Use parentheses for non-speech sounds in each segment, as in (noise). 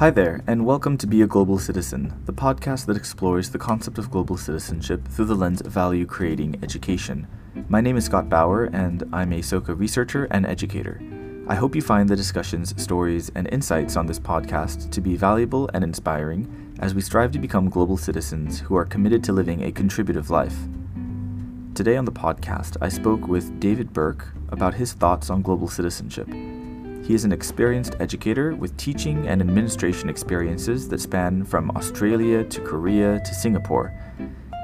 Hi there, and welcome to Be a Global Citizen, the podcast that explores the concept of global citizenship through the lens of value creating education. My name is Scott Bauer, and I'm a Soka researcher and educator. I hope you find the discussions, stories, and insights on this podcast to be valuable and inspiring as we strive to become global citizens who are committed to living a contributive life. Today on the podcast, I spoke with David Burke about his thoughts on global citizenship. He is an experienced educator with teaching and administration experiences that span from Australia to Korea to Singapore.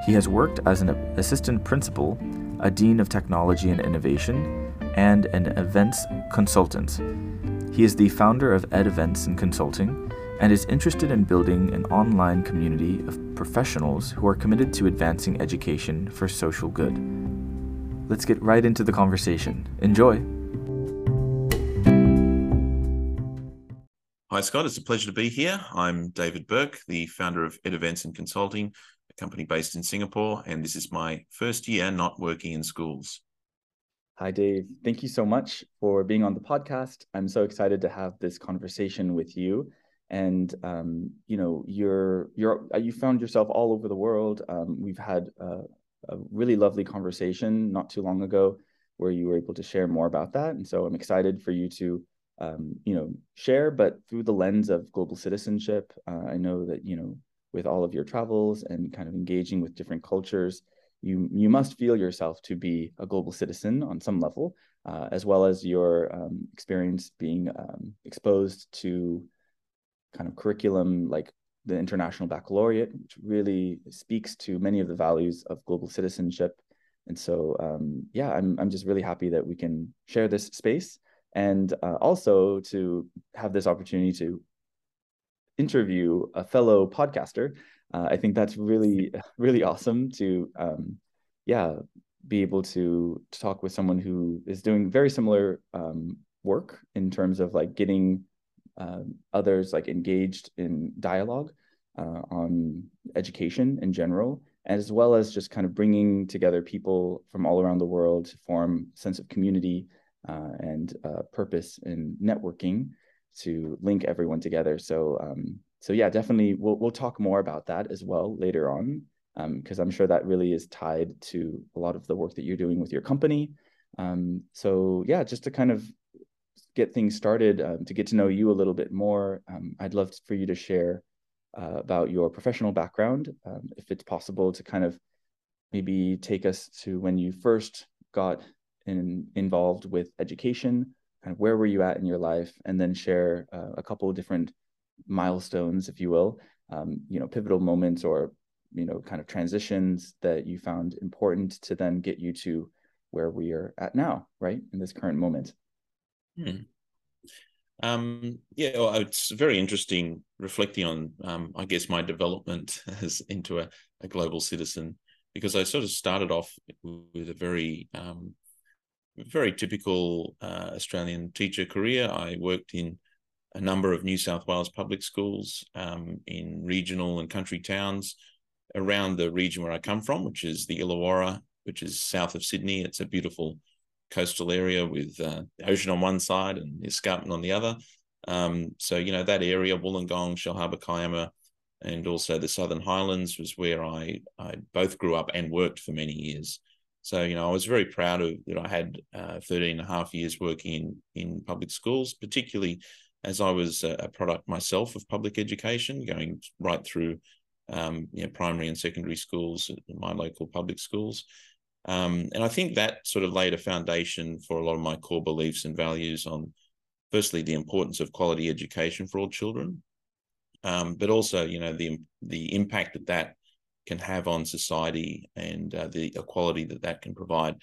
He has worked as an assistant principal, a dean of technology and innovation, and an events consultant. He is the founder of Ed Events and Consulting and is interested in building an online community of professionals who are committed to advancing education for social good. Let's get right into the conversation. Enjoy! Hi, Scott. It's a pleasure to be here. I'm David Burke, the founder of Ed Events and Consulting, a company based in Singapore, and this is my first year not working in schools. Hi, Dave. Thank you so much for being on the podcast. I'm so excited to have this conversation with you. And um, you know, you're you're uh, you found yourself all over the world. Um, we've had a, a really lovely conversation not too long ago where you were able to share more about that. And so I'm excited for you to um, you know, share, but through the lens of global citizenship. Uh, I know that you know, with all of your travels and kind of engaging with different cultures, you you must feel yourself to be a global citizen on some level, uh, as well as your um, experience being um, exposed to kind of curriculum like the International Baccalaureate, which really speaks to many of the values of global citizenship. And so, um, yeah, I'm I'm just really happy that we can share this space and uh, also to have this opportunity to interview a fellow podcaster. Uh, I think that's really, (laughs) really awesome to, um, yeah, be able to, to, talk with someone who is doing very similar um, work in terms of like getting um, others like engaged in dialogue uh, on education in general, as well as just kind of bringing together people from all around the world to form sense of community and uh, purpose in networking to link everyone together. So um, so yeah, definitely we'll we'll talk more about that as well later on because um, I'm sure that really is tied to a lot of the work that you're doing with your company. Um, so yeah, just to kind of get things started, um, to get to know you a little bit more, um, I'd love for you to share uh, about your professional background, um, if it's possible to kind of maybe take us to when you first got in, involved with education, kind of where were you at in your life, and then share uh, a couple of different milestones, if you will, um, you know, pivotal moments or you know, kind of transitions that you found important to then get you to where we are at now, right, in this current moment. Hmm. Um, yeah, well, it's very interesting reflecting on, um, I guess, my development (laughs) as into a, a, global citizen because I sort of started off with a very um, very typical uh, Australian teacher career. I worked in a number of New South Wales public schools um, in regional and country towns around the region where I come from, which is the Illawarra, which is south of Sydney. It's a beautiful coastal area with uh, the ocean on one side and the escarpment on the other. Um, so, you know, that area, Wollongong, Shellharbour, Kiama, and also the Southern Highlands was where I, I both grew up and worked for many years. So, you know, I was very proud of that I had uh, 13 and a half years working in, in public schools, particularly as I was a product myself of public education, going right through um, you know, primary and secondary schools my local public schools. Um, and I think that sort of laid a foundation for a lot of my core beliefs and values on, firstly, the importance of quality education for all children, um, but also, you know, the the impact that that can have on society and uh, the equality that that can provide.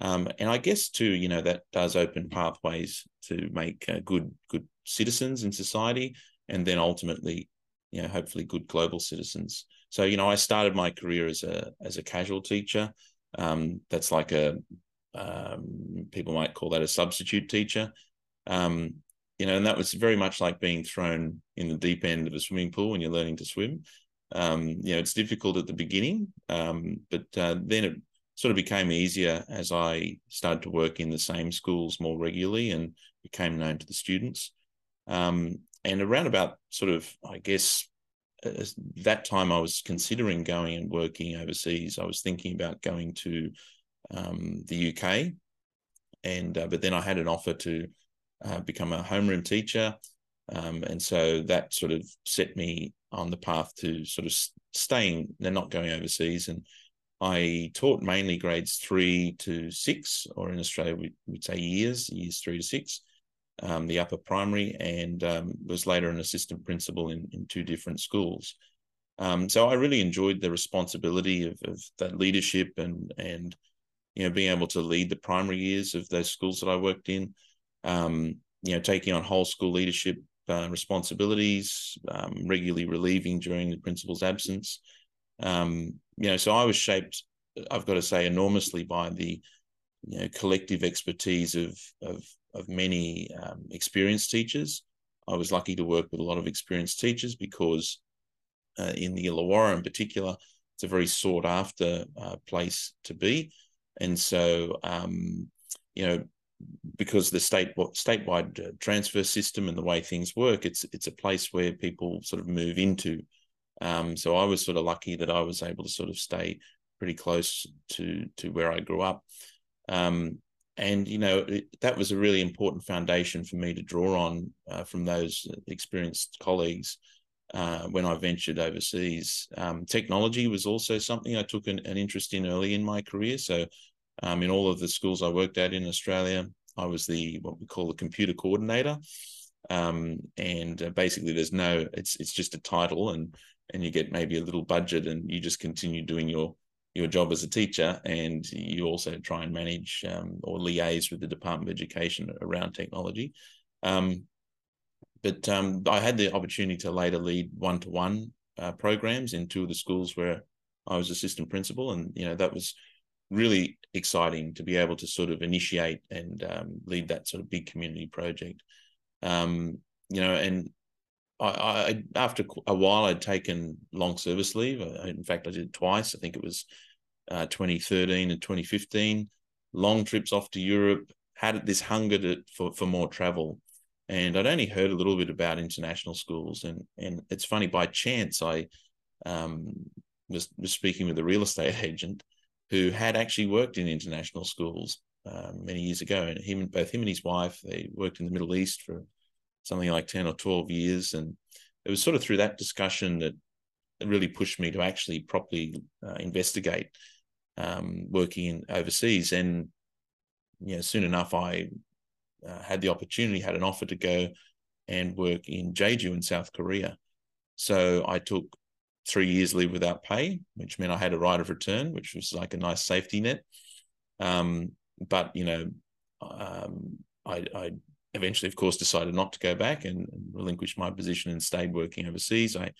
Um, and I guess too, you know, that does open pathways to make uh, good good citizens in society, and then ultimately, you know, hopefully good global citizens. So, you know, I started my career as a as a casual teacher. Um, that's like a um, people might call that a substitute teacher. Um, you know, and that was very much like being thrown in the deep end of a swimming pool when you're learning to swim. Um, you know, it's difficult at the beginning, um, but uh, then it sort of became easier as I started to work in the same schools more regularly and became known to the students. Um, and around about sort of, I guess, that time I was considering going and working overseas. I was thinking about going to um, the UK, and uh, but then I had an offer to uh, become a homeroom teacher, um, and so that sort of set me on the path to sort of staying. They're not going overseas, and I taught mainly grades three to six, or in Australia we would say years, years three to six um, the upper primary, and um, was later an assistant principal in, in two different schools. Um, so I really enjoyed the responsibility of, of, that leadership and and you know being able to lead the primary years of those schools that I worked in. Um, you know, taking on whole school leadership uh, responsibilities, um, regularly relieving during the principal's absence. Um, you know, so I was shaped. I've got to say, enormously by the you know collective expertise of of of many um, experienced teachers. I was lucky to work with a lot of experienced teachers because uh, in the Illawarra in particular, it's a very sought after uh, place to be. And so, um, you know, because the state statewide uh, transfer system and the way things work, it's it's a place where people sort of move into. Um, so I was sort of lucky that I was able to sort of stay pretty close to to where I grew up. Um, and you know it, that was a really important foundation for me to draw on uh, from those experienced colleagues uh, when I ventured overseas. Um, technology was also something I took an, an, interest in early in my career. So, um, in all of the schools I worked at in Australia, I was the what we call the computer coordinator. Um, and uh, basically, there's no it's it's just a title, and and you get maybe a little budget, and you just continue doing your your job as a teacher, and you also try and manage um, or liaise with the Department of Education around technology. Um, but um, I had the opportunity to later lead one-to-one uh, programs in two of the schools where I was assistant principal, and you know that was really exciting to be able to sort of initiate and um, lead that sort of big community project. Um, you know, and I, I, after a while I'd taken long service leave. in fact, I did it twice. I think it was uh, 2013 and 2015. Long trips off to Europe. Had this hunger to, for for more travel, and I'd only heard a little bit about international schools. And and it's funny by chance I um, was was speaking with a real estate (laughs) agent who had actually worked in international schools uh, many years ago, and him both him and his wife they worked in the Middle East for something like 10 or 12 years. And it was sort of through that discussion that really pushed me to actually properly uh, investigate um, working in overseas. And, you know, soon enough, I uh, had the opportunity, had an offer to go and work in Jeju in South Korea. So I took three years leave without pay, which meant I had a right of return, which was like a nice safety net. Um, but you know, um, I, I, eventually, of course, decided not to go back and, and relinquish my position and stayed working overseas. I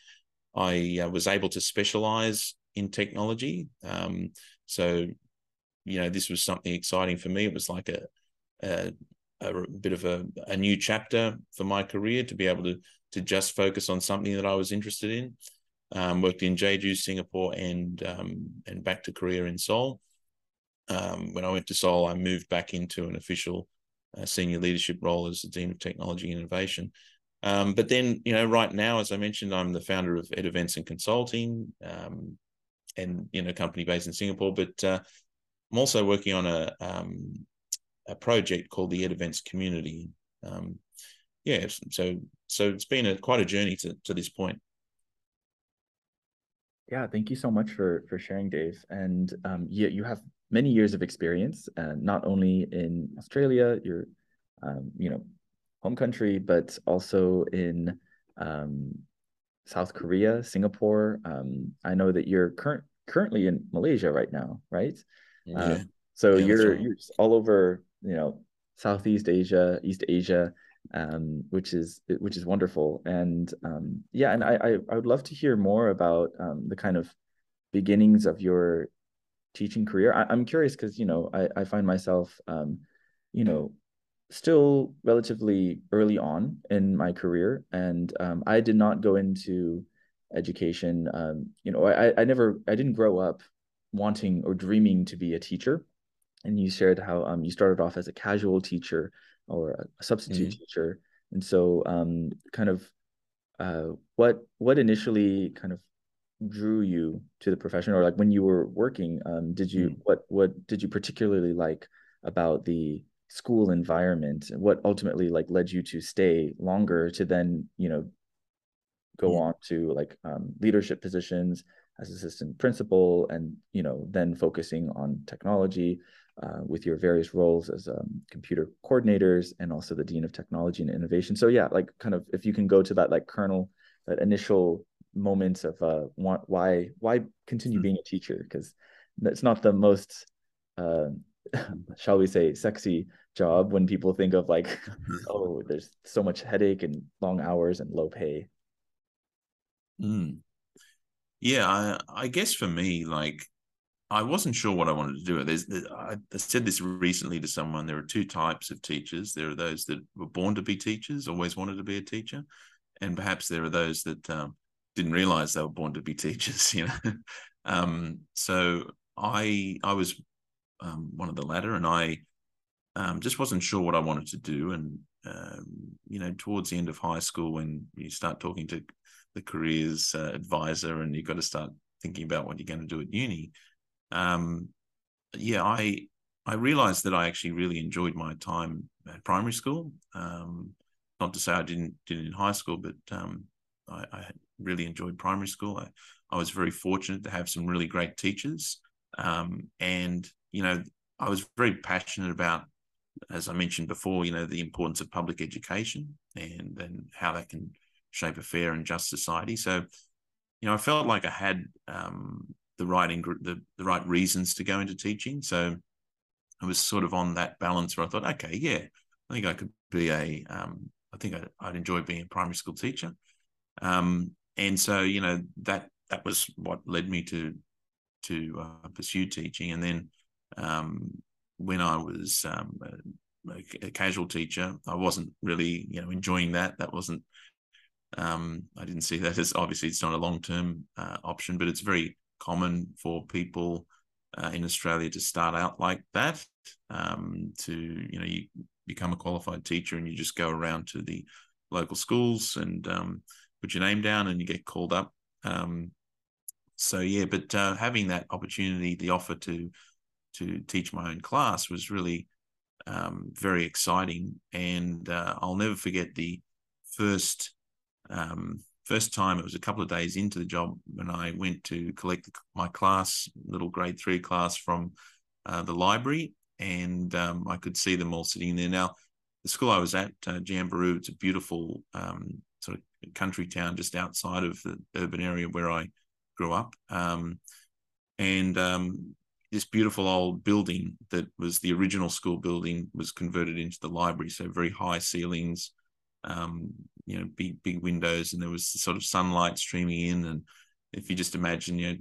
I uh, was able to specialize in technology. Um, so, you know, this was something exciting for me. It was like a, a, a bit of a, a, new chapter for my career to be able to to just focus on something that I was interested in. Um, worked in Jeju, Singapore, and um, and back to Korea in Seoul. Um, when I went to Seoul, I moved back into an official uh, senior leadership role as the Dean of Technology and Innovation. Um, but then, you know, right now, as I mentioned, I'm the founder of Ed Events and Consulting, um, and you know, company based in Singapore. But uh, I'm also working on a um, a project called the Ed Events Community. Yeah, so so it's been a quite a journey to to this point. Yeah, thank you so much for for sharing, Dave. And um, you you have many years of experience, uh, not only in Australia, your um, you know home country, but also in um, South Korea, Singapore. Um, I know that you're current currently in Malaysia right now, right? Yeah. Uh, so yeah, you're right. you're all over, you know, Southeast Asia, East Asia, um, which is which is wonderful. And um, yeah, and I, I, I would love to hear more about um, the kind of beginnings of your teaching career. I, am curious because you know I, I find myself um, you know still relatively early on in my career, and um, I did not go into education. Um, you know, I I never I didn't grow up wanting or dreaming to be a teacher. And you shared how um, you started off as a casual teacher or a substitute mm-hmm. teacher and so um, kind of uh, what what initially kind of drew you to the profession or like when you were working um, did you mm. what what did you particularly like about the school environment and what ultimately like led you to stay longer to then you know go yeah. on to like um, leadership positions as assistant principal and you know then focusing on technology uh, with your various roles as um, computer coordinators and also the dean of technology and innovation so yeah like kind of if you can go to that like kernel that initial moments of uh, want, why why continue mm-hmm. being a teacher because it's not the most uh, (laughs) shall we say sexy job when people think of like (laughs) oh there's so much headache and long hours and low pay mm. Yeah I, I guess for me like I wasn't sure what I wanted to do. There's, I said this recently to someone. There are two types of teachers. There are those that were born to be teachers, always wanted to be a teacher, and perhaps there are those that um, didn't realize they were born to be (laughs) teachers. You know, um, so I I was um, one of the latter, and I um, just wasn't sure what I wanted to do. And um, you know, towards the end of high school, when you start talking to the careers uh, advisor, and you've got to start thinking about what you're going to do at uni. Um, yeah, I I realized that I actually really enjoyed my time at primary school. Um, not to say I didn't did in high school, but um, I, I, really enjoyed primary school. I, I, was very fortunate to have some really great teachers, um, and you know, I was very passionate about, as I mentioned before, you know, the importance of public education and and how that can shape a fair and just society. So, you know, I felt like I had um, the right ing- the the right reasons to go into teaching. So, I was sort of on that balance where I thought, okay, yeah, I think I could be a um, I think I'd, I'd, enjoy being a primary school teacher. Um, and so, you know, that that was what led me to to uh, pursue teaching. And then um, when I was um, a, a, casual teacher, I wasn't really, you know, enjoying that. That wasn't. Um, I didn't see that as obviously it's not a long term uh, option, but it's very common for people uh, in Australia to start out like that. Um, to you know, you become a qualified teacher and you just go around to the local schools and um, put your name down and you get called up. Um, so yeah, but uh, having that opportunity, the offer to to teach my own class was really um, very exciting, and uh, I'll never forget the first um, first time. It was a couple of days into the job when I went to collect my class, little grade three class from uh, the library, and um, I could see them all sitting there. Now, the school I was at, uh, Jamberoo, it's a beautiful um, sort of country town just outside of the urban area where I grew up. Um, and um, this beautiful old building that was the original school building was converted into the library. So very high ceilings, um, you know, big big windows, and there was sort of sunlight streaming in. And if you just imagine, you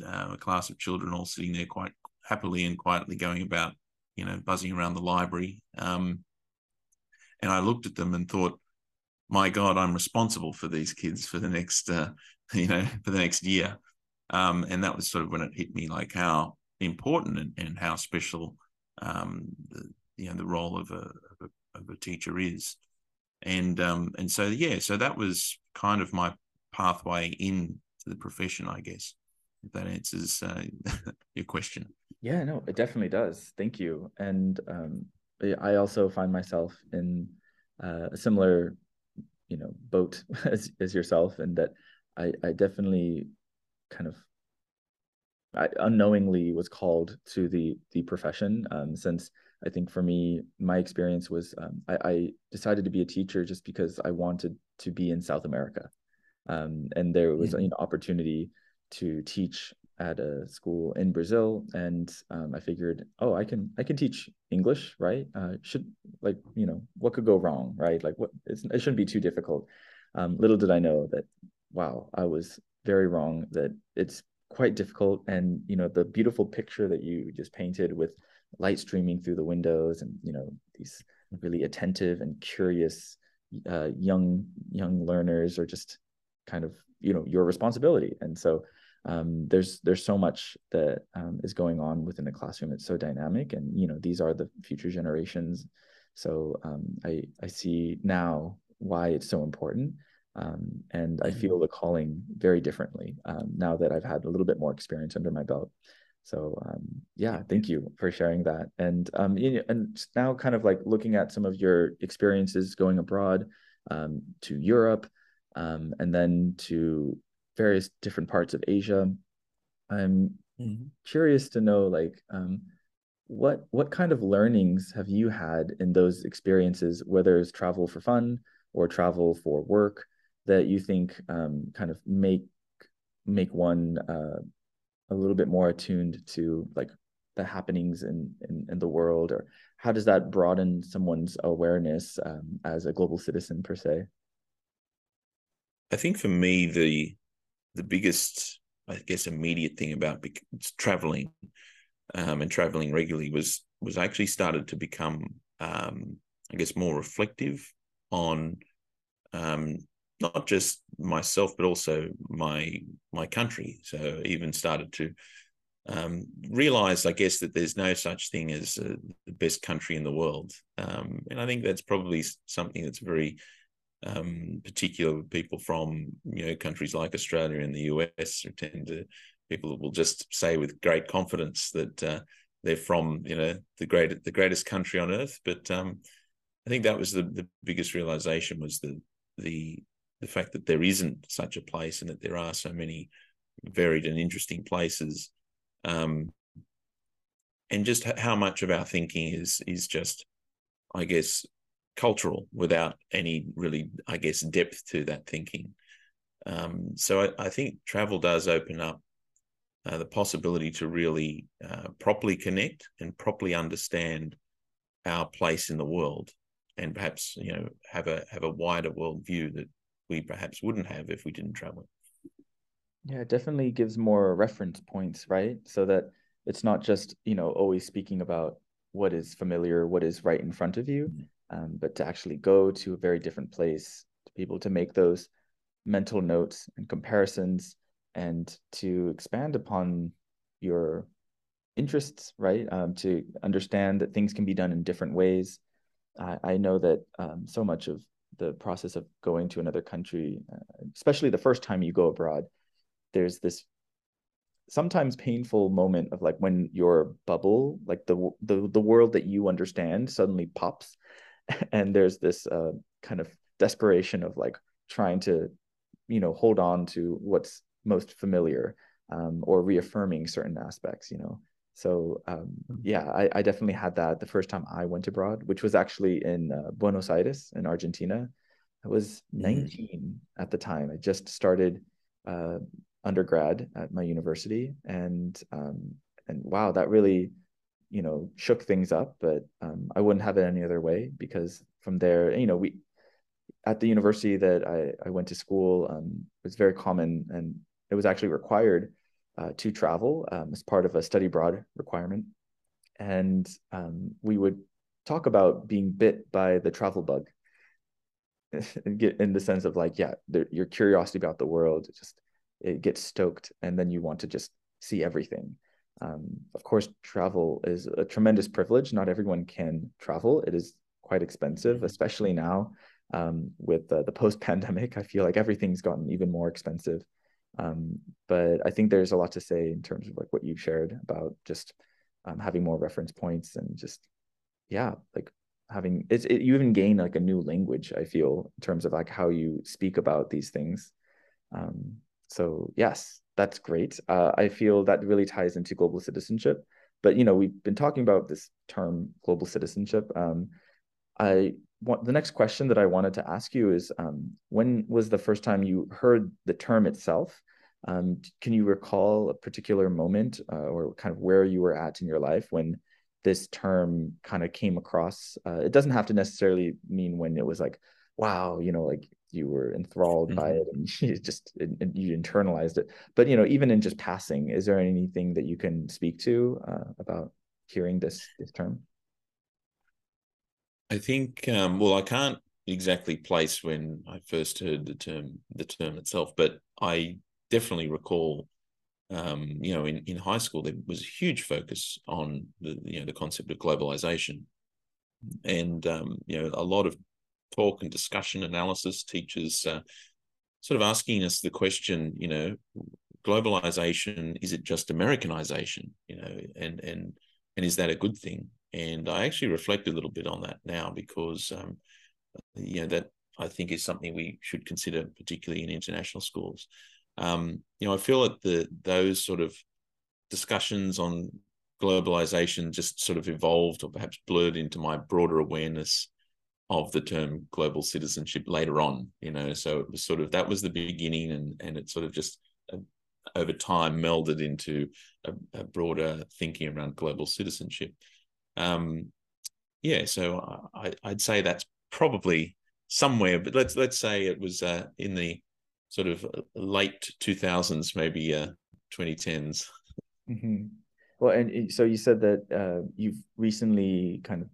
know, uh, a class of children all sitting there quite happily and quietly going about, you know, buzzing around the library. Um, and I looked at them and thought, my God, I'm responsible for these kids for the next, uh, (laughs) you know, for the next year. Um, and that was sort of when it hit me, like how important and, and how special, um, the, you know, the role of a, of a, of a teacher is. And um, and so yeah, so that was kind of my pathway into the profession, I guess. If that answers uh, (laughs) your question. Yeah, no, it definitely does. Thank you. And um, I also find myself in uh, a similar you know boat (laughs) as, as yourself and that I, I definitely kind of I unknowingly was called to the the profession um, since I think for me my experience was um, I, I, decided to be a teacher just because I wanted to be in South America um, and there was an opportunity to teach at a school in Brazil, and um, I figured, oh, I can I can teach English, right? Uh, should like you know what could go wrong, right? Like what it shouldn't be too difficult. Um, little did I know that, wow, I was very wrong. That it's quite difficult, and you know the beautiful picture that you just painted with light streaming through the windows, and you know these really attentive and curious uh, young young learners are just kind of you know your responsibility, and so um, there's there's so much that um, is going on within the classroom. It's so dynamic, and you know these are the future generations. So um, I I see now why it's so important. Um, and I feel mm-hmm. the calling very differently um, now that I've had a little bit more experience under my belt. So um, yeah, thank you for sharing that. And um, you know, and now kind of like looking at some of your experiences going abroad um, to Europe um, and then to various different parts of Asia. I'm mm-hmm. curious to know like um, what what kind of learnings have you had in those experiences, whether it's travel for fun or travel for work, that you think um, kind of make make one uh, a little bit more attuned to like the happenings in, in, in the world or how does that broaden someone's awareness um, as a global citizen per se? I think for me the the biggest i guess immediate thing about traveling um, and traveling regularly was was actually started to become um, i guess more reflective on um, not just myself but also my my country. So even started to um, realize i guess that there's no such thing as uh, the best country in the world. Um, and i think that's probably something that's very um, particular with people from you know countries like australia and the us tend to people will just say with great confidence that uh, they're from you know the great the greatest country on earth. But um, i think that was the, the biggest realization was the the the fact that there isn't such a place and that there are so many varied and interesting places um, and just how much of our thinking is is just i guess cultural without any really i guess depth to that thinking. Um, so I, I, think travel does open up uh, the possibility to really uh, properly connect and properly understand our place in the world and perhaps you know have a have a wider worldview that we perhaps wouldn't have if we didn't travel. Yeah, it definitely gives more reference points, right? So that it's not just, you know, always speaking about what is familiar, what is right in front of you, mm-hmm. um, but to actually go to a very different place, to be able to make those mental notes and comparisons and to expand upon your interests, right? Um, to understand that things can be done in different ways. I, I know that um, so much of the process of going to another country, uh, especially the first time you go abroad, there's this sometimes painful moment of like when your bubble, like the the the world that you understand, suddenly pops, (laughs) and there's this uh, kind of desperation of like trying to, you know, hold on to what's most familiar um, or reaffirming certain aspects, you know. So um, mm-hmm. yeah, I, I, definitely had that the first time I went abroad, which was actually in uh, Buenos Aires in Argentina. I was mm-hmm. 19 mm. at the time. I just started uh, undergrad at my university, and um, and wow, that really you know shook things up. But um, I wouldn't have it any other way because from there, you know, we at the university that I, I went to school, um, it was very common and it was actually required to travel um, as part of a study abroad requirement. And um, we would talk about being bit by the travel bug (laughs) in the sense of like, yeah, the, your curiosity about the world just it gets stoked, and then you want to just see everything. Um, of course, travel is a tremendous privilege. Not everyone can travel. It is quite expensive, mm-hmm. especially now um, with the, the post pandemic. I feel like everything's gotten even more expensive. Um, but I think there's a lot to say in terms of like what you've shared about just um, having more reference points and just yeah, like having it's it, you even gain like a new language. I feel in terms of like how you speak about these things. Um, so yes, that's great. Uh, I feel that really ties into global citizenship. But you know, we've been talking about this term global citizenship. Um, I want the next question that I wanted to ask you is um, when was the first time you heard the term itself? Um, can you recall a particular moment uh, or kind of where you were at in your life when this term kind of came across? Uh, it doesn't have to necessarily mean when it was like, wow, you know, like you were enthralled mm-hmm. by it and (laughs) you just and you internalized it. But you know, even in just passing, is there anything that you can speak to uh, about hearing this this term? I think um, well, I can't exactly place when I first heard the term the term itself, but I definitely recall um, you know, in, in high school, there was a huge focus on the you know the concept of globalization, and um, you know a lot of talk and discussion analysis, teachers uh, sort of asking us the question, you know, globalization is it just Americanization, you know, and and and is that a good thing? And I actually reflect a little bit on that now because, um, you know, that I think is something we should consider, particularly in international schools. Um, you know, I feel that the those sort of discussions on globalization just sort of evolved or perhaps blurred into my broader awareness of the term global citizenship later on you know so it was sort of that was the beginning and and it sort of just uh, over time melded into a, a, broader thinking around global citizenship um yeah so I, i'd say that's probably somewhere but let's let's say it was uh, in the sort of late 2000s maybe uh 2010s mm-hmm. well and so you said that uh, you've recently kind of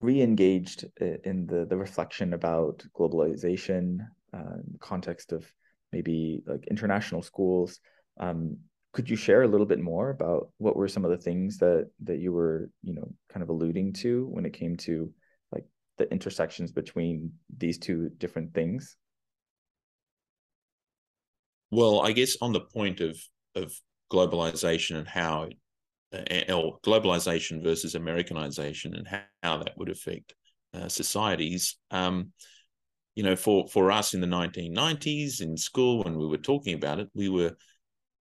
re-engaged in the the reflection about globalization uh, in the context of maybe like international schools um, could you share a little bit more about what were some of the things that that you were you know kind of alluding to when it came to like the intersections between these two different things well i guess on the point of of globalization and how or globalization versus Americanization and how, how that would affect uh, societies. Um, you know, for for us in the 1990s in school when we were talking about it, we were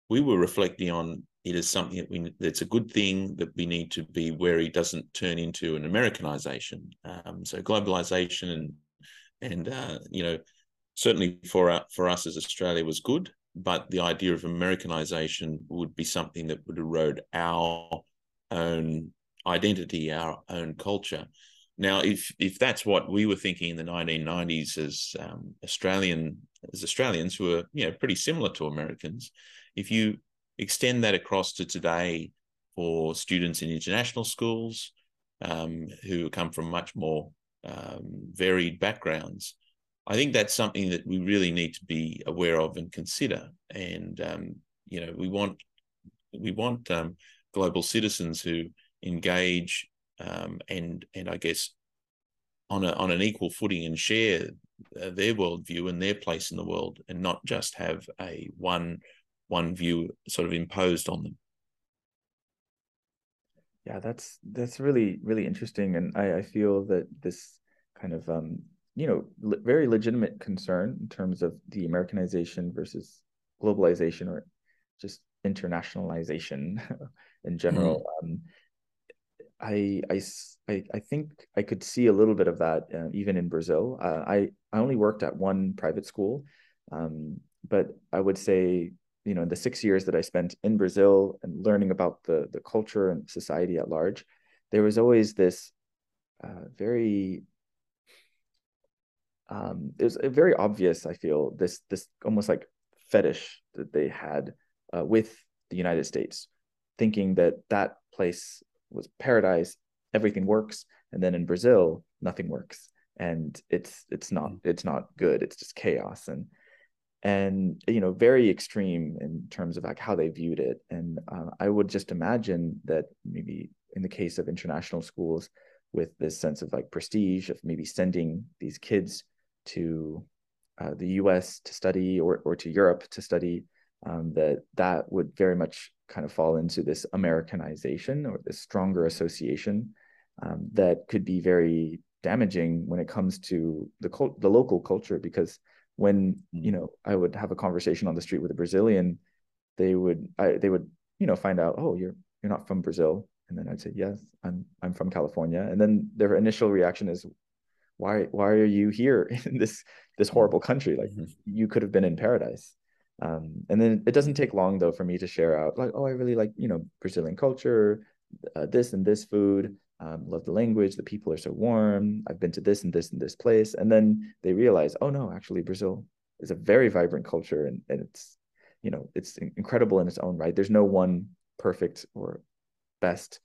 we were reflecting on it as something that we that's a good thing that we need to be where doesn't turn into an Americanization. Um, so globalization and and uh, you know certainly for uh, for us as Australia was good but the idea of Americanization would be something that would erode our own identity, our own culture. Now, if if that's what we were thinking in the 1990s as um, Australian as Australians who are you know pretty similar to Americans, if you extend that across to today for students in international schools um, who come from much more um, varied backgrounds, I think that's something that we really need to be aware of and consider. And um, you know, we want we want um, global citizens who engage um, and and I guess on a on an equal footing and share uh, their worldview and their place in the world, and not just have a one one view sort of imposed on them. Yeah, that's that's really really interesting, and I, I feel that this kind of um, you know, le- very legitimate concern in terms of the Americanization versus globalization or just internationalization (laughs) in general. Mm. Um, I, I, I, I think I could see a little bit of that uh, even in Brazil. Uh, I, I only worked at one private school, um, but I would say, you know, in the six years that I spent in Brazil and learning about the, the culture and society at large, there was always this uh, very um, it was very obvious. I feel this this almost like fetish that they had uh, with the United States, thinking that that place was paradise, everything works, and then in Brazil nothing works, and it's it's not mm. it's not good. It's just chaos and and you know very extreme in terms of like how they viewed it. And uh, I would just imagine that maybe in the case of international schools with this sense of like prestige of maybe sending these kids to uh, the U.S. to study or or to Europe to study, um, that that would very much kind of fall into this Americanization or this stronger association um, that could be very damaging when it comes to the cult, the local culture. Because when mm. you know I would have a conversation on the street with a Brazilian, they would I, they would you know find out oh you're you're not from Brazil, and then I'd say yes I'm I'm from California, and then their initial reaction is why why are you here (laughs) in this this horrible country? Like mm-hmm. you could have been in paradise. Um, and then it doesn't take long though for me to share out like oh i really like you know brazilian culture uh, this and this food um, love the language the people are so warm i've been to this and this and this place and then they realize oh no actually brazil is a very vibrant culture and, and it's you know it's incredible in its own right. There's no one perfect or best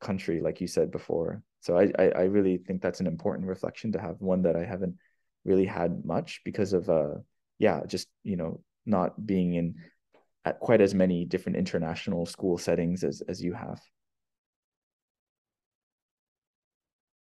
country like you said before. So I, I, I really think that's an important reflection to have one that I haven't really had much because of uh yeah just you know not being in at quite as many different international school settings as as you have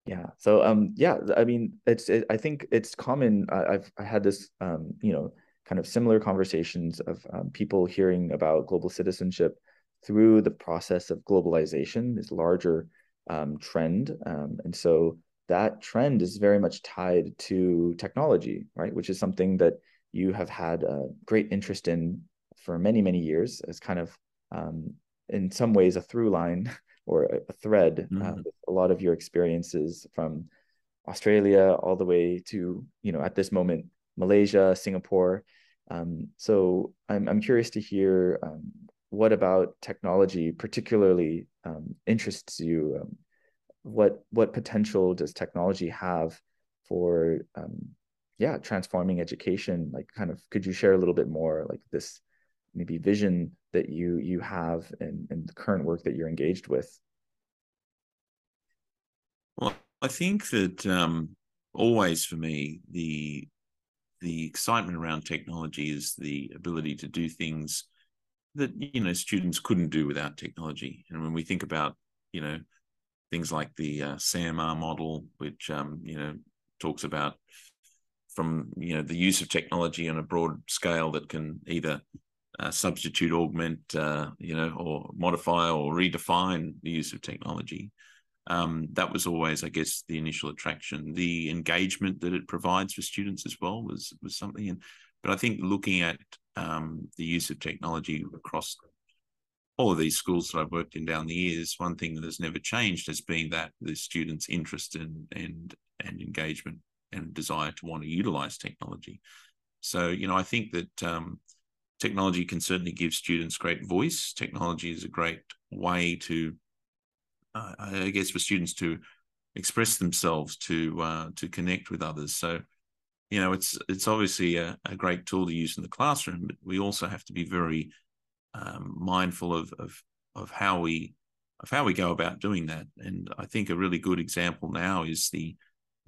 Yeah. So um yeah, I mean it's it, I think it's common. I, I've I had this um you know kind of similar conversations of um, people hearing about global citizenship through the process of globalization, this larger um, trend, um, and so that trend is very much tied to technology, right? Which is something that you have had a great interest in for many many years as kind of um, in some ways a through line (laughs) or a, thread uh, mm-hmm. uh, with a lot of your experiences from Australia all the way to you know at this moment Malaysia, Singapore. Um, so I'm I'm curious to hear um, what about technology particularly um, interests you. Um, what what potential does technology have for um, yeah transforming education? Like kind of could you share a little bit more like this maybe vision that you you have in, in the current work that you're engaged with? Well, I think that um, always for me the the excitement around technology is the ability to do things that you know students couldn't do without technology. And when we think about you know things like the uh, SAMR model, which um, you know talks about from you know the use of technology on a broad scale that can either uh, substitute, augment, uh, you know, or modify or redefine the use of technology. Um, that was always, I guess, the initial attraction. The engagement that it provides for students as well was was something. And but I think looking at um, the use of technology across all of these schools that I've worked in down the years, one thing that has never changed has been that the students' interest in, and and engagement and desire to want to utilize technology. So, you know, I think that um, technology can certainly give students great voice. Technology is a great way to, uh, I guess, for students to express themselves, to uh, to connect with others. So, you know, it's it's obviously a, a, great tool to use in the classroom, but we also have to be very um, mindful of, of of how we of how we go about doing that. And I think a really good example now is the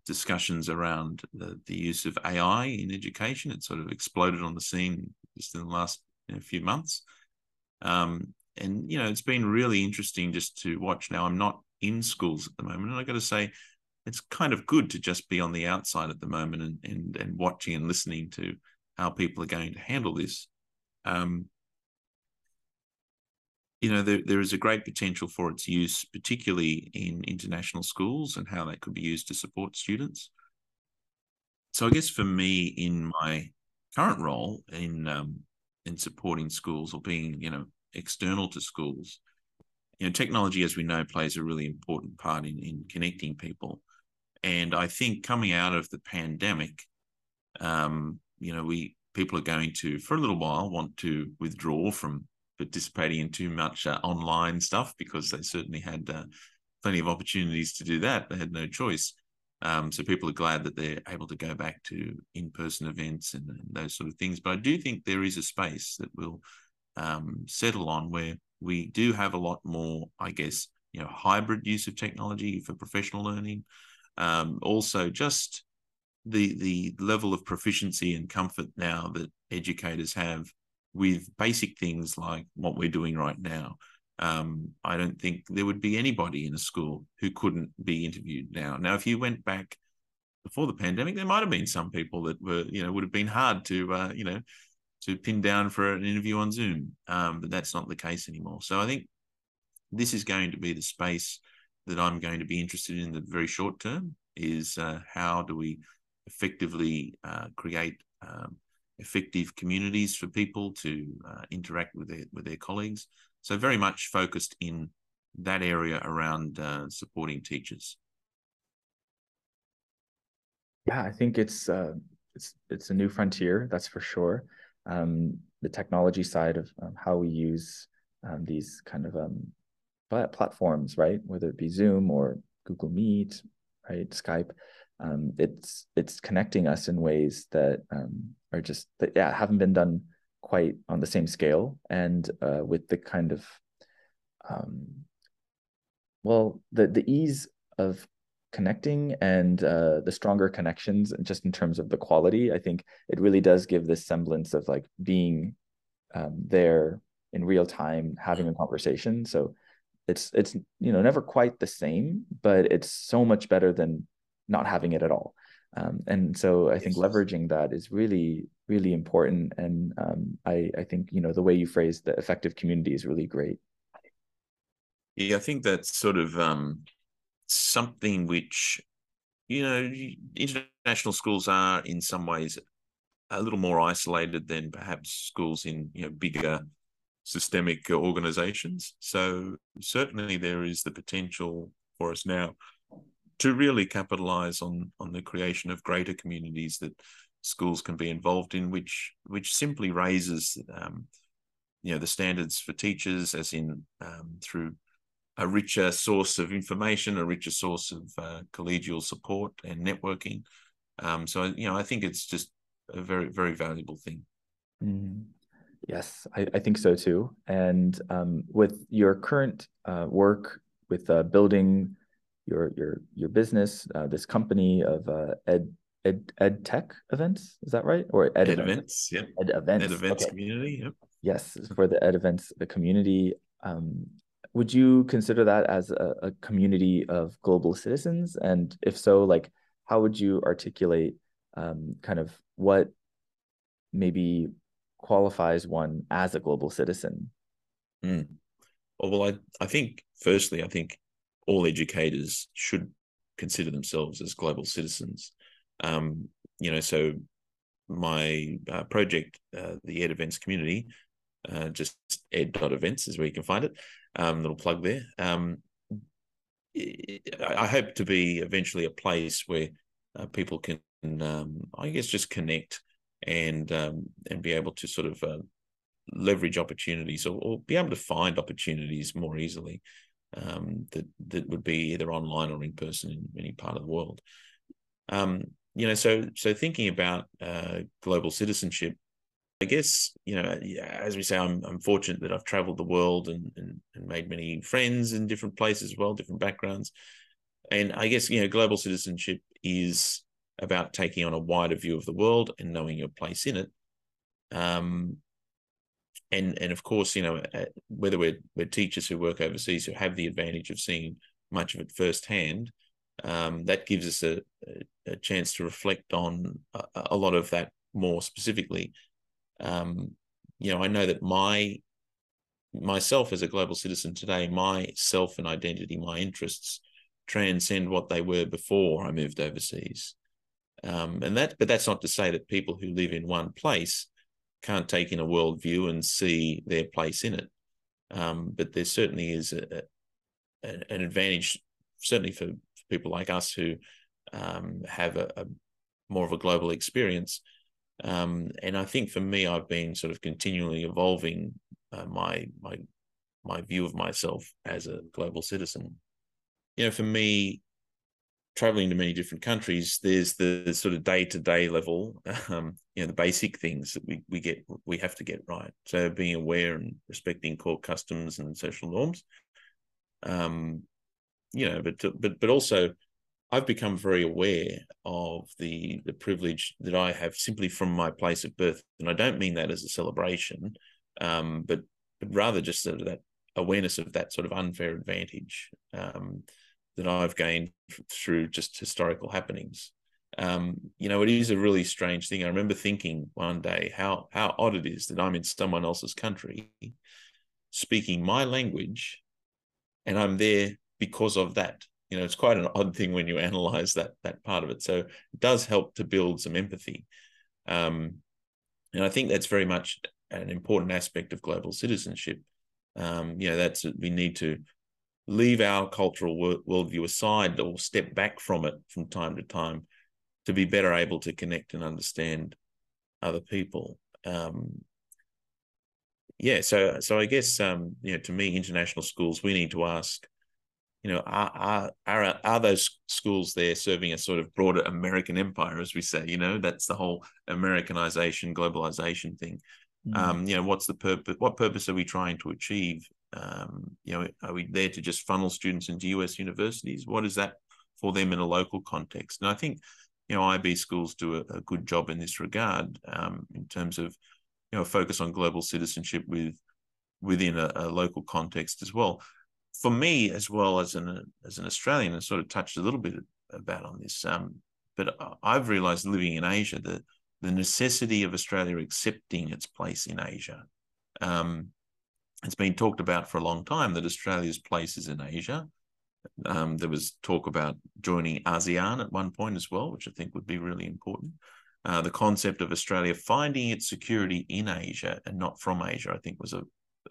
discussions around the, the use of AI in education. It sort of exploded on the scene just in the last you know, few months. Um, and you know, it's been really interesting just to watch. Now, I'm not in schools at the moment, and I got to say, it's kind of good to just be on the outside at the moment and and and watching and listening to how people are going to handle this. Um, you know, there, there is a great potential for its use, particularly in international schools and how that could be used to support students. So I guess for me, in my current role in um, in supporting schools or being you know external to schools you know technology as we know plays a really important part in in connecting people and i think coming out of the pandemic um, you know we people are going to for a little while want to withdraw from participating in too much uh, online stuff because they certainly had uh, plenty of opportunities to do that they had no choice um, so people are glad that they're able to go back to in-person events and, and, those sort of things. But I do think there is a space that will um, settle on where we do have a lot more, I guess, you know, hybrid use of technology for professional learning. Um, also, just the the level of proficiency and comfort now that educators have with basic things like what we're doing right now um, I don't think there would be anybody in a school who couldn't be interviewed now. Now, if you went back before the pandemic, there might have been some people that were, you know, would have been hard to, uh, you know, to pin down for an interview on Zoom. Um, but that's not the case anymore. So I think this is going to be the space that I'm going to be interested in the very short term is uh, how do we effectively uh, create um, effective communities for people to uh, interact with their with their colleagues so very much focused in that area around uh, supporting teachers. Yeah, I think it's uh, it's it's a new frontier, that's for sure. Um, the technology side of um, how we use um, these kind of um, platforms, right? Whether it be Zoom or Google Meet, right, Skype, um, it's it's connecting us in ways that um, are just that yeah haven't been done quite on the same scale and uh, with the kind of um, well the the ease of connecting and uh, the stronger connections just in terms of the quality i think it really does give this semblance of like being um, there in real time having a conversation so it's it's you know never quite the same, but it's so much better than not having it at all. Um, and so I think leveraging that is really really important. And um, I I think you know the way you phrase the effective community is really great. Yeah, I think that's sort of um, something which you know international schools are in some ways a little more isolated than perhaps schools in you know bigger systemic organizations. So certainly there is the potential for us now to really capitalize on on the creation of greater communities that schools can be involved in, which which simply raises um, you know the standards for teachers, as in um, through a richer source of information, a richer source of uh, collegial support and networking. Um, so you know, I think it's just a very very valuable thing. Mm. Yes, I, I, think so too. And um, with your current uh, work with uh, building your your your business, uh, this company of uh, ed ed ed tech events, is that right? Or ed, ed events? Yeah. Ed events. Ed events okay. community. Yep. Yes, for the ed events the community. Um, would you consider that as a, a community of global citizens? And if so, like how would you articulate um, kind of what maybe qualifies one as a global citizen? Mm. well, I, I think, firstly, I think all educators should consider themselves as global citizens. Um, you know, so my uh, project, uh, the Ed Events community, uh, just ed.events is where you can find it. Um, little plug there. Um, I hope to be eventually a place where uh, people can, um, I guess, just connect and um, and be able to sort of uh, leverage opportunities or, or, be able to find opportunities more easily um, that that would be either online or in person in any part of the world. Um, you know, so so thinking about uh, global citizenship, I guess you know, as we say, I'm I'm fortunate that I've travelled the world and, and and made many friends in different places as well, different backgrounds, and I guess you know, global citizenship is about taking on a wider view of the world and knowing your place in it. Um, and and of course, you know, uh, whether we're we're teachers who work overseas who have the advantage of seeing much of it firsthand, um, that gives us a, a, chance to reflect on a, a, lot of that more specifically. Um, you know, I know that my myself as a global citizen today, my self and identity, my interests transcend what they were before I moved overseas. Um, and that, but that's not to say that people who live in one place can't take in a worldview and see their place in it. Um, but there certainly is a, a, an advantage, certainly for, for, people like us who um, have a, a, more of a global experience. Um, and I think for me, I've been sort of continually evolving uh, my my my view of myself as a global citizen. You know, for me, traveling to many different countries, there's the sort of day to day level, (laughs) um, you know, the basic things that we we get we have to get right. So being aware and respecting core customs and social norms, um, you know, but but but also. I've become very aware of the the privilege that I have simply from my place of birth, and I don't mean that as a celebration, um, but but rather just sort of that awareness of that sort of unfair advantage. Um, that I've gained through just historical happenings. Um, you know, it is a really strange thing. I remember thinking one day how how odd it is that I'm in someone else's country, speaking my language, and I'm there because of that. You know, it's quite an odd thing when you analyze that that part of it. So it does help to build some empathy, um, and I think that's very much an important aspect of global citizenship. Um, you know, that's we need to leave our cultural worldview aside or step back from it from time to time to be better able to connect and understand other people. Um, yeah, so so I guess um, you know, to me, international schools, we need to ask, you know, are are are, are those schools there serving a sort of broader American empire, as we say? You know, that's the whole Americanization, globalization thing. Mm. Um, you know, what's the purpose? What purpose are we trying to achieve um, you know, are we there to just funnel students into US universities? What is that for them in a local context? And I think, you know, IB schools do a, a good job in this regard um, in terms of, you know, focus on global citizenship with within a, a local context as well. for me as well as an as an Australian, I sort of touched a little bit about on this. Um, but I've realised living in Asia that the necessity of Australia accepting its place in Asia. Um, it's been talked about for a long time that Australia's place is in Asia. Um, there was talk about joining ASEAN at one point as well, which I think would be really important. Uh, the concept of Australia finding its security in Asia and not from Asia, I think, was a,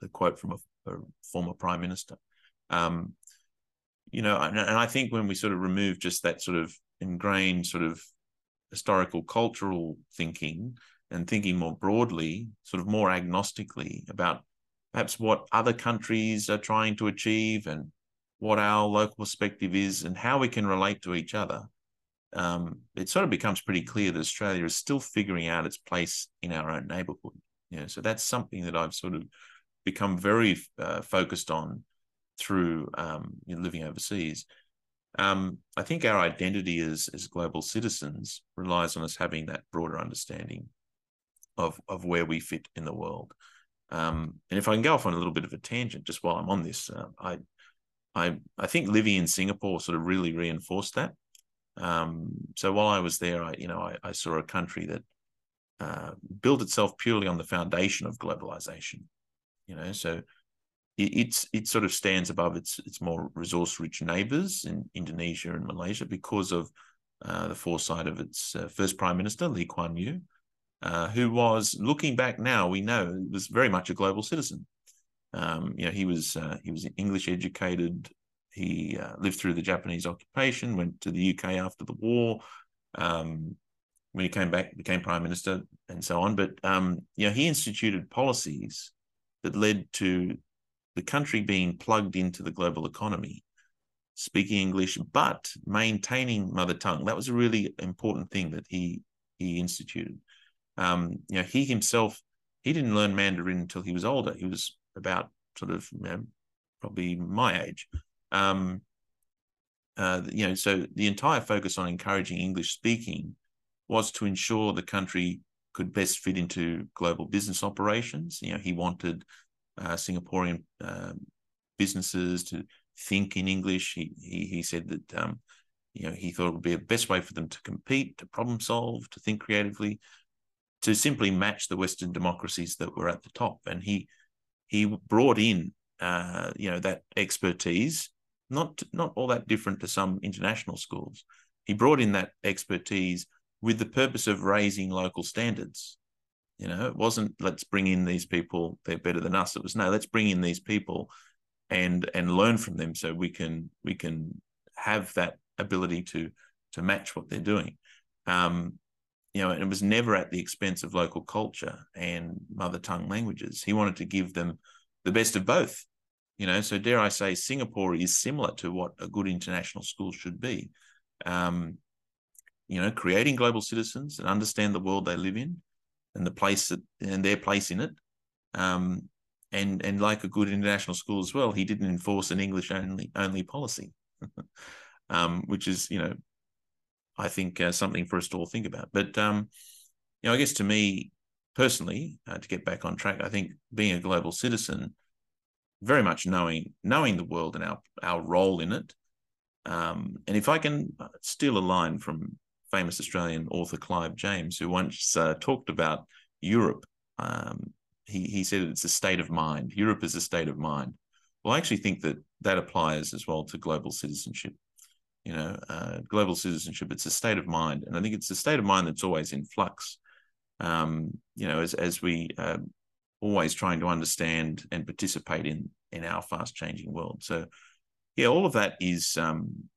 a quote from a, a, former prime minister. Um, you know, and, and, I think when we sort of remove just that sort of ingrained sort of historical cultural thinking and thinking more broadly, sort of more agnostically about perhaps what other countries are trying to achieve and what our local perspective is and how we can relate to each other, um, it sort of becomes pretty clear that Australia is still figuring out its place in our own neighbourhood. You know, so that's something that I've sort of become very uh, focused on through um, you know, living overseas. Um, I think our identity as as global citizens relies on us having that broader understanding of of where we fit in the world. Um, and if I can go off on a little bit of a tangent, just while I'm on this, uh, I I I think living in Singapore sort of really reinforced that. Um, so while I was there, I you know I, I saw a country that uh, built itself purely on the foundation of globalization. You know, so it, it's it sort of stands above its its more resource rich neighbors in Indonesia and Malaysia because of uh, the foresight of its uh, first prime minister Lee Kuan Yew, uh, who was looking back now we know was very much a global citizen. Um, you know he was uh, he was English educated. He uh, lived through the Japanese occupation, went to the UK after the war. Um, when he came back, became prime minister, and so on. But um, you know, he instituted policies that led to the country being plugged into the global economy, speaking English, but maintaining mother tongue. That was a really important thing that he he instituted. Um, you know, he himself he didn't learn Mandarin until he was older. He was about sort of you know, probably my age. Um, uh, you know, so the entire focus on encouraging English speaking was to ensure the country could best fit into global business operations. You know, he wanted uh, Singaporean uh, businesses to think in English. He he, he said that um, you know he thought it would be the best way for them to compete, to problem solve, to think creatively, to simply match the Western democracies that were at the top. And he he brought in uh, you know that expertise, not not all that different to some international schools. He brought in that expertise with the purpose of raising local standards. You know, it wasn't let's bring in these people, they're better than us. It was no, let's bring in these people and and learn from them so we can we can have that ability to to match what they're doing. Um, you know, and it was never at the expense of local culture and mother tongue languages. He wanted to give them the best of both. You know, so dare I say, Singapore is similar to what a good international school should be. Um, you know, creating global citizens and understand the world they live in, and the place that, and their place in it. Um, and and like a good international school as well, he didn't enforce an English only only policy, (laughs) um, which is you know, I think uh, something for us to all think about. But um, you know, I guess to me personally, uh, to get back on track, I think being a global citizen, very much knowing knowing the world and our our role in it. Um, and if I can steal a line from famous Australian author Clive James, who once uh, talked about Europe. Um, he, he said it's a state of mind. Europe is a state of mind. Well, I actually think that that applies as well to global citizenship. You know, uh, global citizenship, it's a state of mind. And I think it's a state of mind that's always in flux. Um, you know, as, as we uh, always trying to understand and participate in in our fast changing world. So, yeah, all of that is um,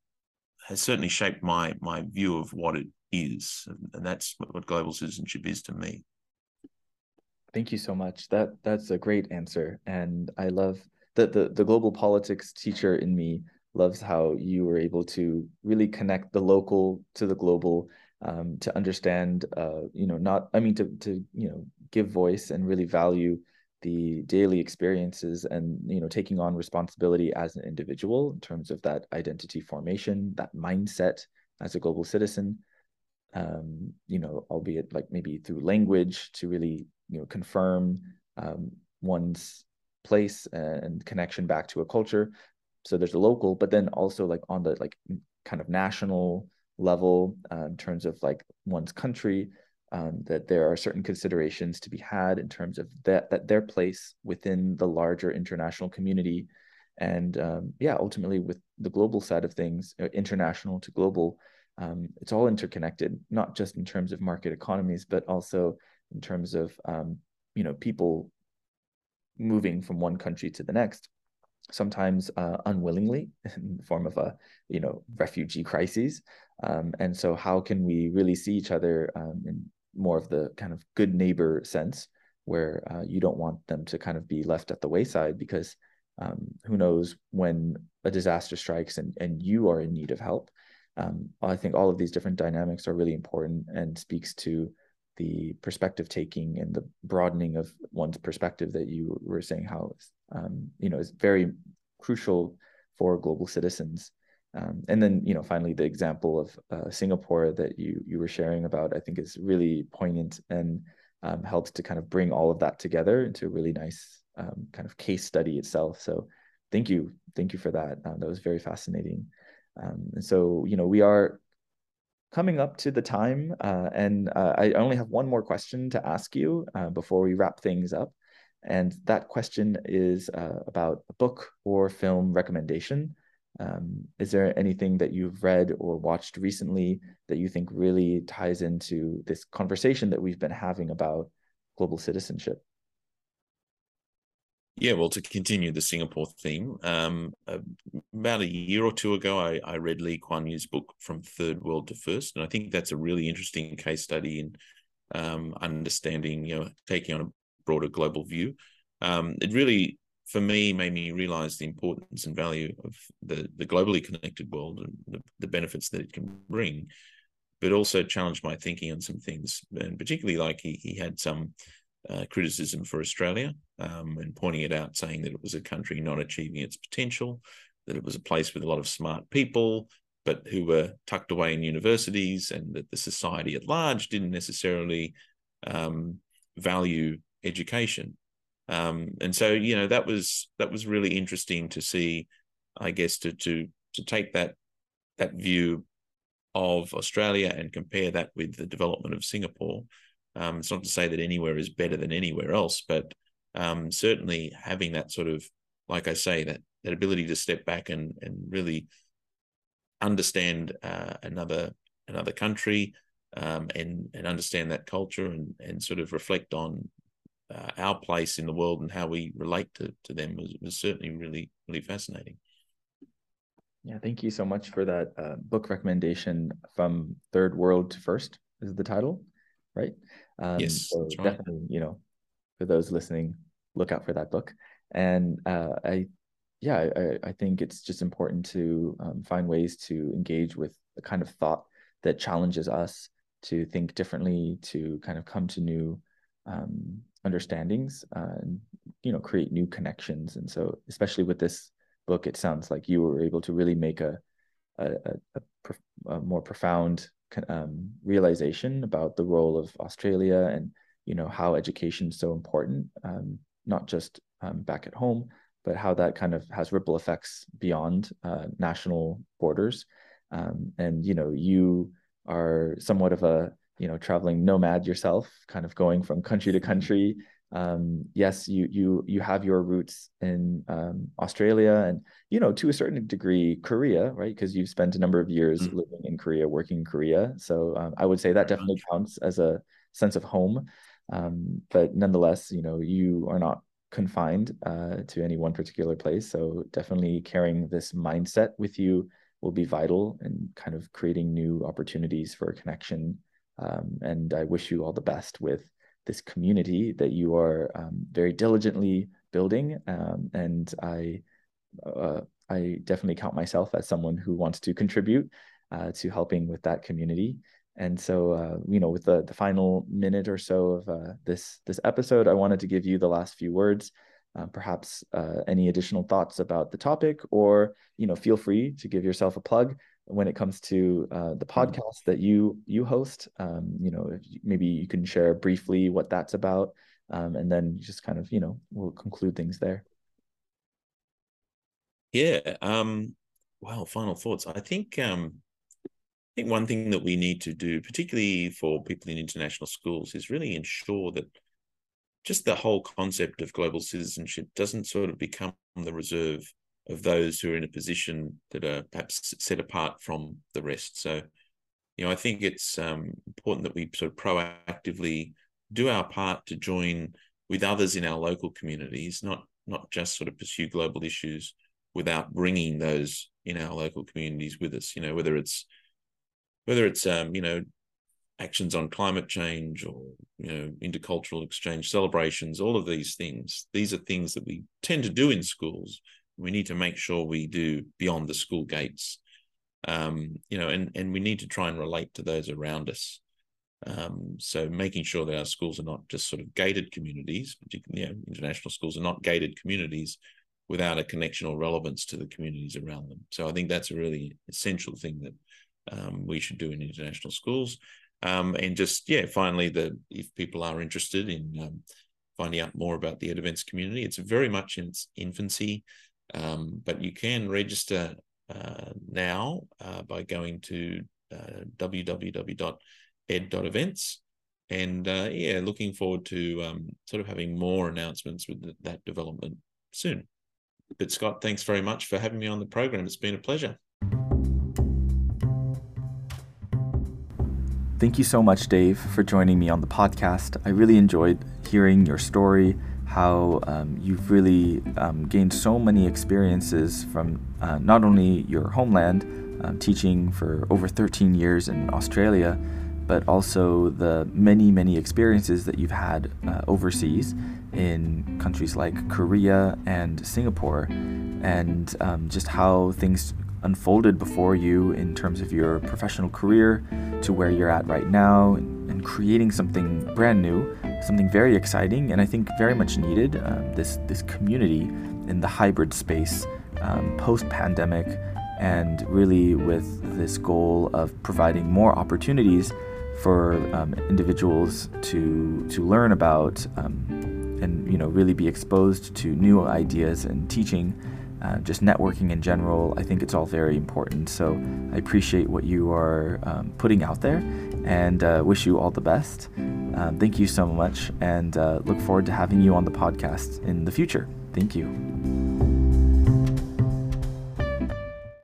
has certainly shaped my my view of what it is, and that's what, what global citizenship is to me. Thank you so much. That that's a great answer, and I love that the the global politics teacher in me loves how you were able to really connect the local to the global um, to understand uh, you know not i mean to to you know give voice and really value the daily experiences and you know taking on responsibility as an individual in terms of that identity formation that mindset as a global citizen um, you know albeit like maybe through language to really you know confirm um, one's place and connection back to a culture so there's a local, but then also like on the like kind of national level uh, in terms of like one's country, um, that there are certain considerations to be had in terms of that that their place within the larger international community, and um, yeah, ultimately with the global side of things, uh, international to global, um, it's all interconnected, not just in terms of market economies, but also in terms of um, you know people moving from one country to the next sometimes uh, unwillingly (laughs) in the form of a you know refugee crises um, and so how can we really see each other um, in more of the kind of good neighbor sense where uh, you don't want them to kind of be left at the wayside because um, who knows when a disaster strikes and, and you are in need of help. Um, i think all of these different dynamics are really important and speaks to the perspective taking and the broadening of one's perspective that you were saying how um, you know is very crucial for global citizens. Um, and then you know finally the example of uh, singapore that you you were sharing about i think is really poignant and um, helps to kind of bring all of that together into a really nice um, kind of case study itself. So thank you. Thank you for that. Uh, that was very fascinating. Um, and so you know we are coming up to the time, uh, and uh, I only have one more question to ask you uh, before we wrap things up. And that question is uh, about a book or film recommendation. Um, is there anything that you've read or watched recently that you think really ties into this conversation that we've been having about global citizenship? Yeah, well, to continue the Singapore theme, um, about a year or two ago, I, I, read Lee Kuan Yew's book From Third World to First, and I think that's a really interesting case study in um, understanding, you know, taking on a broader global view. Um, it really, for me, made me realize the importance and value of the the globally connected world and the, the benefits that it can bring, but also challenged my thinking on some things, and particularly like he he had some uh, criticism for Australia um, and pointing it out, saying that it was a country not achieving its potential, that it was a place with a lot of smart people, but who were tucked away in universities, and that the society at large didn't necessarily um, value education. Um, and so, you know, that was that was really interesting to see. I guess to to to take that that view of Australia and compare that with the development of Singapore um, it's not to say that anywhere is better than anywhere else, but um, certainly having that sort of, like I say, that that ability to step back and and really understand uh, another another country um, and and understand that culture and and sort of reflect on uh, our place in the world and how we relate to to them was, was certainly really really fascinating. Yeah, thank you so much for that uh, book recommendation from Third World to First is the title, right? Um, yes, so definitely, you know, for those listening, look out for that book. And uh, I, yeah, I, I think it's just important to um, find ways to engage with the kind of thought that challenges us to think differently, to kind of come to new um, understandings, uh, and you know, create new connections. And so, especially with this book, it sounds like you were able to really make a a, a, a, a more profound um, realization about the role of Australia and you know how education is so important, um, not just um, back at home, but how that kind of has ripple effects beyond uh, national borders. Um, and you know, you are somewhat of a you know traveling nomad yourself, kind of going from country to country um, yes, you you you have your roots in um, Australia and you know to a certain degree Korea, right? Because you've spent a number of years mm-hmm. living in Korea, working in Korea. So um, I would say that Very definitely much. counts as a sense of home. Um, but nonetheless, you know, you are not confined uh, to any one particular place. So definitely carrying this mindset with you will be vital in kind of creating new opportunities for connection. Um, and I wish you all the best with this community that you are um, very diligently building. Um, and I, uh, I definitely count myself as someone who wants to contribute uh, to helping with that community. And so, uh, you know, with the, the final minute or so of uh, this this episode, I wanted to give you the last few words. Uh, perhaps uh, any additional thoughts about the topic, or you know, feel free to give yourself a plug when it comes to uh, the hmm. podcast that you you host. Um, you know, maybe you can share briefly what that's about, um, and then just kind of you know we'll conclude things there. Yeah. Um, well, final thoughts. I think um, I think one thing that we need to do, particularly for people in international schools, is really ensure that just the whole concept of global citizenship doesn't sort of become the reserve of those who are in a position that are perhaps set apart from the rest. So, you know, I think it's um, important that we sort of proactively do our part to join with others in our local communities, not not just sort of pursue global issues without bringing those in our local communities with us. You know, whether it's whether it's um, you know actions on climate change or you know intercultural exchange celebrations all of these things these are things that we tend to do in schools we need to make sure we do beyond the school gates. Um, you know and and we need to try and relate to those around us. Um, so making sure that our schools are not just sort of gated communities particularly you know, international schools are not gated communities without a connection or relevance to the communities around them. So i think that's a really essential thing that um, we should do in international schools. Um, and just yeah finally the if people are interested in um, finding out more about the Ed Events community it's very much in its infancy um, but you can register uh, now uh, by going to uh, www.ed.events. And uh, yeah, looking forward to um, sort of having more announcements with that development soon. But Scott, thanks very much for having me on the program. It's been a pleasure. Thank you so much, Dave, for joining me on the podcast. I really enjoyed hearing your story how um, you've really um, gained so many experiences from uh, not only your homeland, um, teaching for over 13 years in Australia, but also the many, many experiences that you've had uh, overseas in countries like Korea and Singapore, and um, just how things unfolded before you in terms of your professional career to where you're at right now and creating something brand new, something very exciting, and I think very much needed. Um, this this community in the hybrid space um, post pandemic, and really with this goal of providing more opportunities for um, individuals to to learn about um, and you know really be exposed to new ideas and teaching uh, just networking in general. I think it's all very important. So I appreciate what you are um, putting out there and uh, wish you all the best. Um, thank you so much and uh, look forward to having you on the podcast in the future. Thank you.